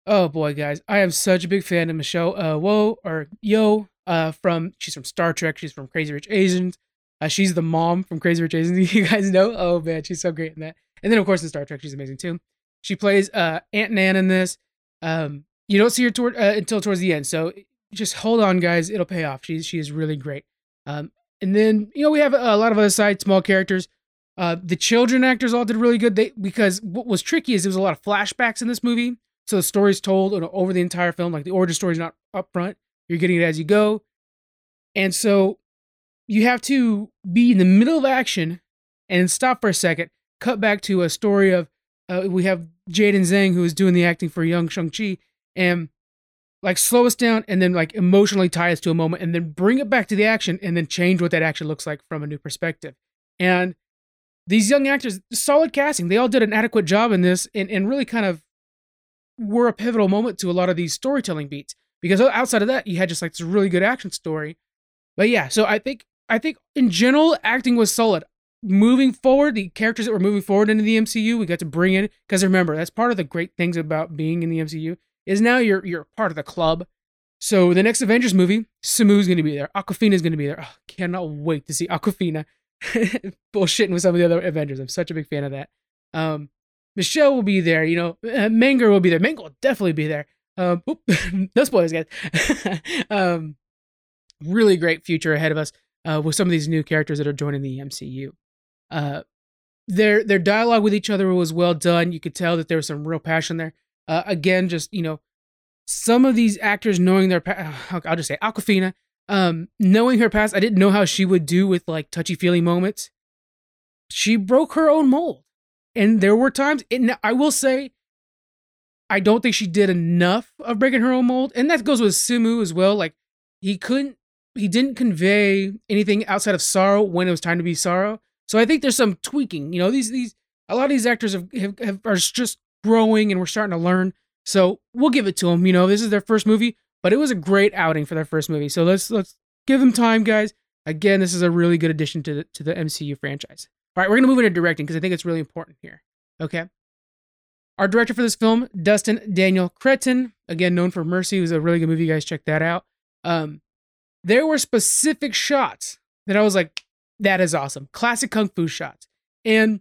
S1: Oh boy, guys, I am such a big fan of Michelle uh, Whoa or Yo uh, from she's from Star Trek. She's from Crazy Rich Asians. Uh, she's the mom from Crazy Rich Asians. [LAUGHS] You guys know? Oh man, she's so great in that. And then of course in Star Trek, she's amazing too. She plays uh, Aunt Nan in this. Um, you don't see her toward, uh, until towards the end, so just hold on, guys. It'll pay off. She's she is really great. Um, and then you know we have a, a lot of other side small characters. Uh, the children actors all did really good. They because what was tricky is there was a lot of flashbacks in this movie, so the story's told over the entire film. Like the origin story's not up front; you're getting it as you go, and so you have to be in the middle of action and stop for a second, cut back to a story of uh, we have Jaden Zhang who is doing the acting for young Shang Chi, and like slow us down and then like emotionally tie us to a moment, and then bring it back to the action, and then change what that action looks like from a new perspective, and these young actors, solid casting. They all did an adequate job in this and, and really kind of were a pivotal moment to a lot of these storytelling beats. Because outside of that, you had just like this really good action story. But yeah, so I think I think in general, acting was solid. Moving forward, the characters that were moving forward into the MCU, we got to bring in because remember, that's part of the great things about being in the MCU is now you're you're part of the club. So the next Avengers movie, Simu's to be there. Awkwafina's going to be there. Oh, cannot wait to see Awkwafina [LAUGHS] bullshitting with some of the other Avengers. I'm such a big fan of that. Um, Michelle will be there. You know, uh, Meng'er will be there. Meng'er will definitely be there. Um, oop, [LAUGHS] no spoilers, guys. [LAUGHS] um, really great future ahead of us uh, with some of these new characters that are joining the MCU. Uh, their their dialogue with each other was well done. You could tell that there was some real passion there. Uh, again, just you know, some of these actors knowing their pa- I'll just say Awkwafina, um, knowing her past, I didn't know how she would do with like touchy feely moments. She broke her own mold, and there were times. And I will say, I don't think she did enough of breaking her own mold, and that goes with Simu as well. Like he couldn't, he didn't convey anything outside of sorrow when it was time to be sorrow. So I think there's some tweaking. You know, these these a lot of these actors have, have, have are just growing, and we're starting to learn. So we'll give it to them. You know, this is their first movie. But it was a great outing for their first movie. So let's let's give them time, guys. Again, this is a really good addition to the, to the MCU franchise. All right, we're gonna move into directing because I think it's really important here. Okay. Our director for this film, Destin Daniel Cretton, again known for Mercy, was a really good movie. You guys check that out. Um, there were specific shots that I was like, that is awesome. Classic kung fu shots. And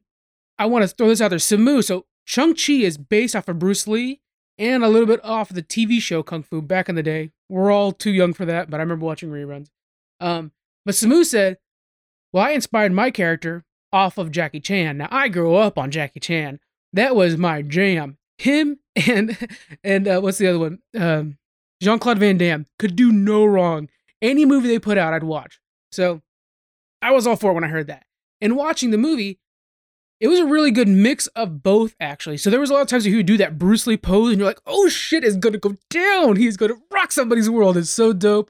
S1: I want to throw this out there. Simu, so Shang-Chi is based off of Bruce Lee and a little bit off of the TV show Kung Fu back in the day. We're all too young for that, but I remember watching reruns. Um, but Simu said, Well, I inspired my character off of Jackie Chan. Now, I grew up on Jackie Chan. That was my jam. Him and, [LAUGHS] and uh, what's the other one? Um, Jean Claude Van Damme could do no wrong. Any movie they put out, I'd watch. So I was all for it when I heard that. And watching the movie, it was a really good mix of both, actually. So there was a lot of times he would do that Bruce Lee pose, and you're like, "Oh shit, is gonna go down. He's gonna rock somebody's world." It's so dope.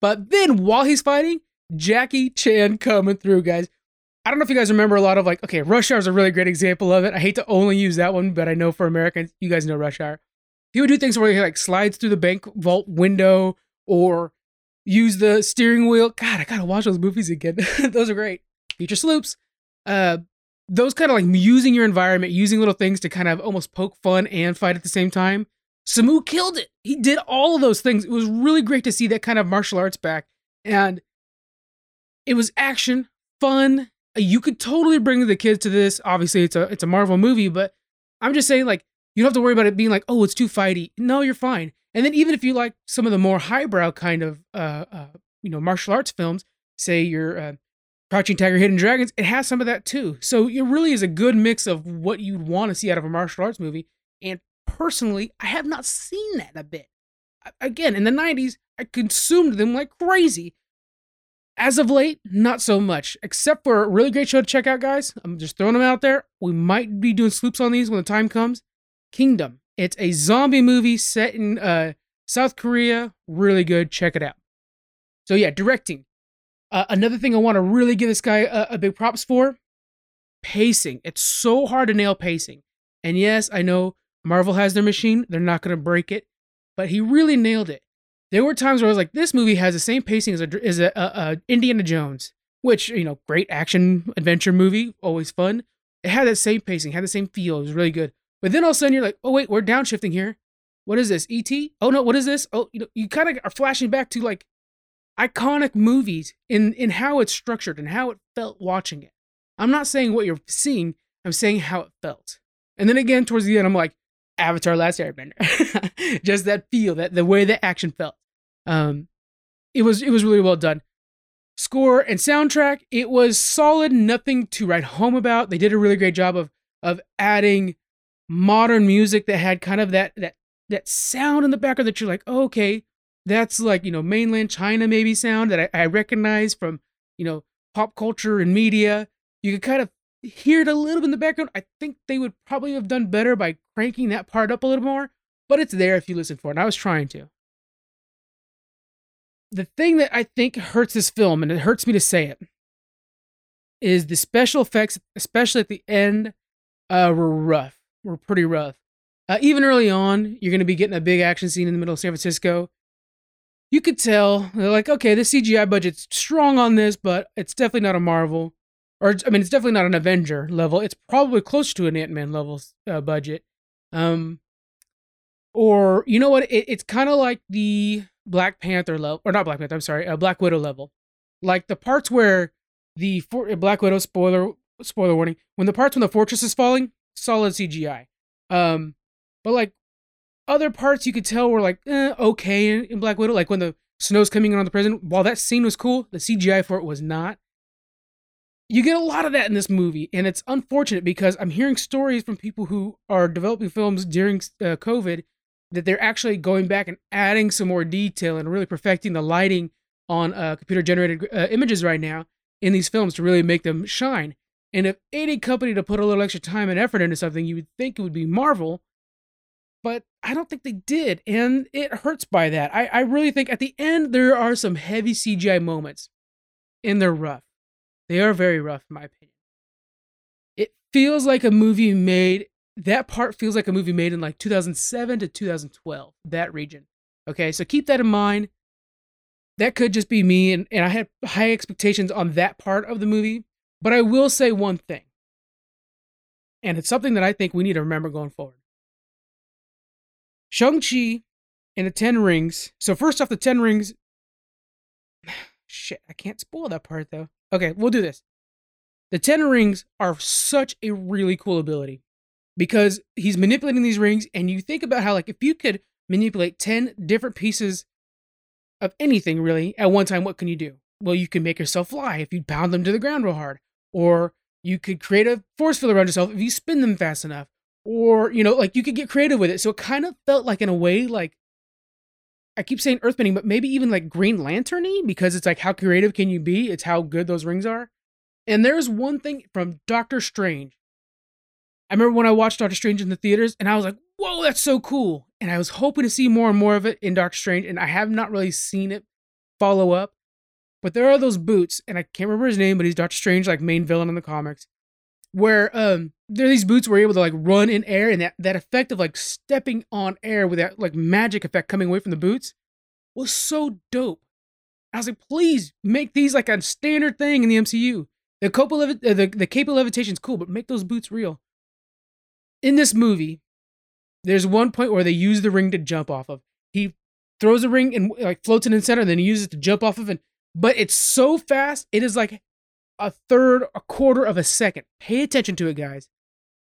S1: But then while he's fighting, Jackie Chan coming through, guys. I don't know if you guys remember a lot of like, okay, Rush Hour is a really great example of it. I hate to only use that one, but I know for Americans, you guys know Rush Hour. He would do things where he like slides through the bank vault window or use the steering wheel. God, I gotta watch those movies again. [LAUGHS] those are great. Future Sloops. Uh, those kind of like using your environment, using little things to kind of almost poke fun and fight at the same time. Simu killed it. He did all of those things. It was really great to see that kind of martial arts back. And it was action, fun, you could totally bring the kids to this. Obviously, it's a it's a Marvel movie, but I'm just saying like you don't have to worry about it being like, oh, it's too fighty. No, you're fine. And then even if you like some of the more highbrow kind of uh, uh you know martial arts films, say your uh, Crouching Tiger, Hidden Dragons, it has some of that too. So it really is a good mix of what you'd want to see out of a martial arts movie. And personally, I have not seen that a bit. Again, in the 90s, I consumed them like crazy. As of late, not so much, except for a really great show to check out, guys. I'm just throwing them out there. We might be doing sloops on these when the time comes. Kingdom. It's a zombie movie set in uh, South Korea. Really good. Check it out. So, yeah, directing. Uh, another thing I want to really give this guy a, a big props for pacing. It's so hard to nail pacing. And yes, I know Marvel has their machine, they're not going to break it, but he really nailed it. There were times where I was like, this movie has the same pacing as a, as a, a, a Indiana Jones, which, you know, great action adventure movie, always fun. It had that same pacing, had the same feel. It was really good. But then all of a sudden you're like, oh, wait, we're downshifting here. What is this? ET? Oh, no, what is this? Oh, you know, you kind of are flashing back to like iconic movies in in how it's structured and how it felt watching it. I'm not saying what you're seeing, I'm saying how it felt. And then again towards the end I'm like Avatar Last Airbender. [LAUGHS] Just that feel, that the way the action felt. Um it was it was really well done. Score and soundtrack, it was solid, nothing to write home about. They did a really great job of of adding modern music that had kind of that that that sound in the background that you're like, oh, okay, that's like you know mainland china maybe sound that I, I, recognize from you know pop culture and media you could kind of hear it a little bit in the background i think they would probably have done better by cranking that part up a little more but it's there if you listen for it and i was trying to the thing that i think hurts this film and it hurts me to say it is the special effects especially at the end uh were rough were pretty rough uh, even early on, you're going to be getting a big action scene in the middle of San Francisco you could tell they're like, okay, the CGI budget's strong on this, but it's definitely not a Marvel, or I mean, it's definitely not an Avenger level. It's probably close to an Ant Man level uh, budget. Um, or you know what? It, it's kind of like the Black Panther level, or not Black Panther. I'm sorry, uh, Black Widow level. Like the parts where the for, uh, Black Widow spoiler spoiler warning when the parts when the fortress is falling, solid CGI. Um, but like other parts you could tell were like eh, okay in, in, Black Widow, like when the snow's coming in on the prison. While that scene was cool, the CGI for it was not. You get a lot of that in this movie, and it's unfortunate because I'm hearing stories from people who are developing films during uh, COVID that they're actually going back and adding some more detail and really perfecting the lighting on uh, computer generated uh, images right now in these films to really make them shine. And if any company to put a little extra time and effort into something, you would think it would be Marvel but I don't think they did, and it hurts by that. I, I really think at the end there are some heavy CGI moments, and they're rough. They are very rough, in my opinion. It feels like a movie made. That part feels like a movie made in like 2007 to 2012, that region. Okay, so keep that in mind. That could just be me, and, and I had high expectations on that part of the movie. But I will say one thing, and it's something that I think we need to remember going forward Shang-Chi and the Ten Rings. So first off, the Ten Rings. [SIGHS] Shit, I can't spoil that part though. Okay, we'll do this. The Ten Rings are such a really cool ability because he's manipulating these rings, and you think about how, like, if you could manipulate 10 different pieces of anything really at one time, what can you do? Well, you can make yourself fly if you pound them to the ground real hard, or you could create a force field around yourself if you spin them fast enough, or you know like you could get creative with it. So it kind of felt like in a way like i keep saying earthbending but maybe even like green lanterny because it's like how creative can you be? It's how good those rings are. And there's one thing from doctor strange i remember when i watched doctor strange in the theaters and i was like whoa that's so cool and i was hoping to see more and more of it in doctor strange and i have not really seen it follow up but there are those boots and i can't remember his name but he's doctor strange like main villain in the comics where um there are these boots were able to like run in air and that that effect of like stepping on air with that like magic effect coming away from the boots was so dope. I was like, please make these like a standard thing in the MCU. The levi- uh, the the cape levitation is cool, but make those boots real. In this movie, there's one point where they use the ring to jump off of. He throws a ring and like floats it in the center, and then he uses it to jump off of it. But it's so fast, it is like a third, a quarter of a second. Pay attention to it, guys.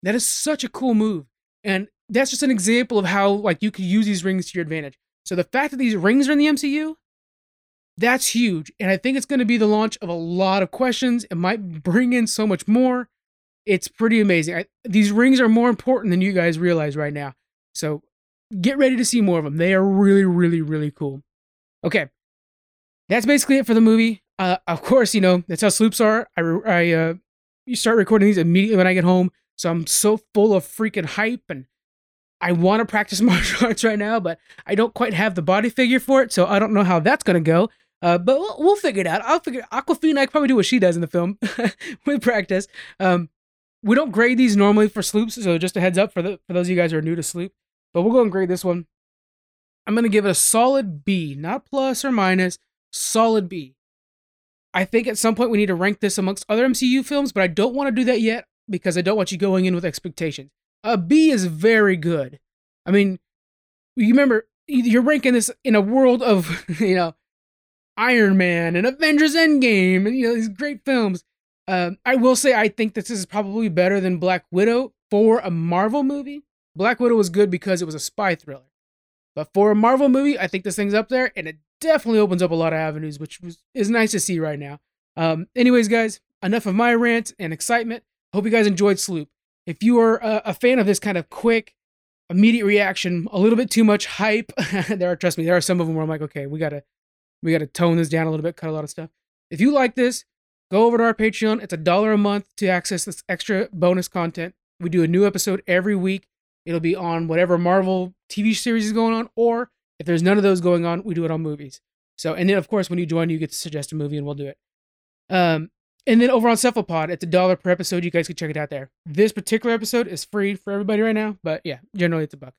S1: That is such a cool move. And that's just an example of how like you could use these rings to your advantage. So the fact that these rings are in the MCU, that's huge. And I think it's going to be the launch of a lot of questions. It might bring in so much more. It's pretty amazing. I, these rings are more important than you guys realize right now. So get ready to see more of them. They are really, really, really cool. Okay. That's basically it for the movie. Uh, of course, you know, that's how sloops are. I, I uh, you start recording these immediately when I get home. So I'm so full of freaking hype and I want to practice [LAUGHS] martial arts right now, but I don't quite have the body figure for it. So I don't know how that's going to go. Uh, but we'll, we'll, figure it out. I'll figure Awkwafina. I probably do what she does in the film [LAUGHS] with practice. Um, we don't grade these normally for sloops, so just a heads up for the for those of you guys who are new to sloop. But we'll go and grade this one. I'm gonna give it a solid B, not plus or minus, solid B. I think at some point we need to rank this amongst other MCU films, but I don't want to do that yet because I don't want you going in with expectations. A B is very good. I mean, you remember you're ranking this in a world of [LAUGHS] you know Iron Man and Avengers Endgame and you know these great films. Um, I will say I think this is probably better than Black Widow for a Marvel movie. Black Widow was good because it was a spy thriller. But for a Marvel movie, I think this thing's up there, and it definitely opens up a lot of avenues, which was, is nice to see right now. Um, anyways, guys, enough of my rant and excitement. Hope you guys enjoyed Sloop. If you are a, a fan of this kind of quick, immediate reaction, a little bit too much hype, [LAUGHS] there are trust me, there are some of them where I'm like, okay, we gotta we gotta tone this down a little bit, cut a lot of stuff. If you like this, go over to our Patreon. It's a dollar a month to access this extra bonus content. We do a new episode every week. It'll be on whatever Marvel TV series is going on, or if there's none of those going on, we do it on movies. So, and then of course, when you join, you get to suggest a movie, and we'll do it. Um, and then over on Cephalopod, it's a dollar per episode. You guys can check it out there. This particular episode is free for everybody right now, but yeah, generally it's a buck.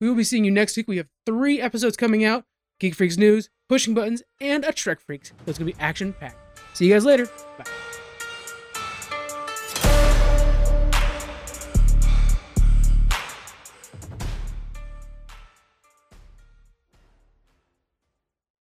S1: We will be seeing you next week. We have three episodes coming out: Geek Freaks News, Pushing Buttons, and a Trek Freaks. So it's gonna be action packed. See you guys later. Bye.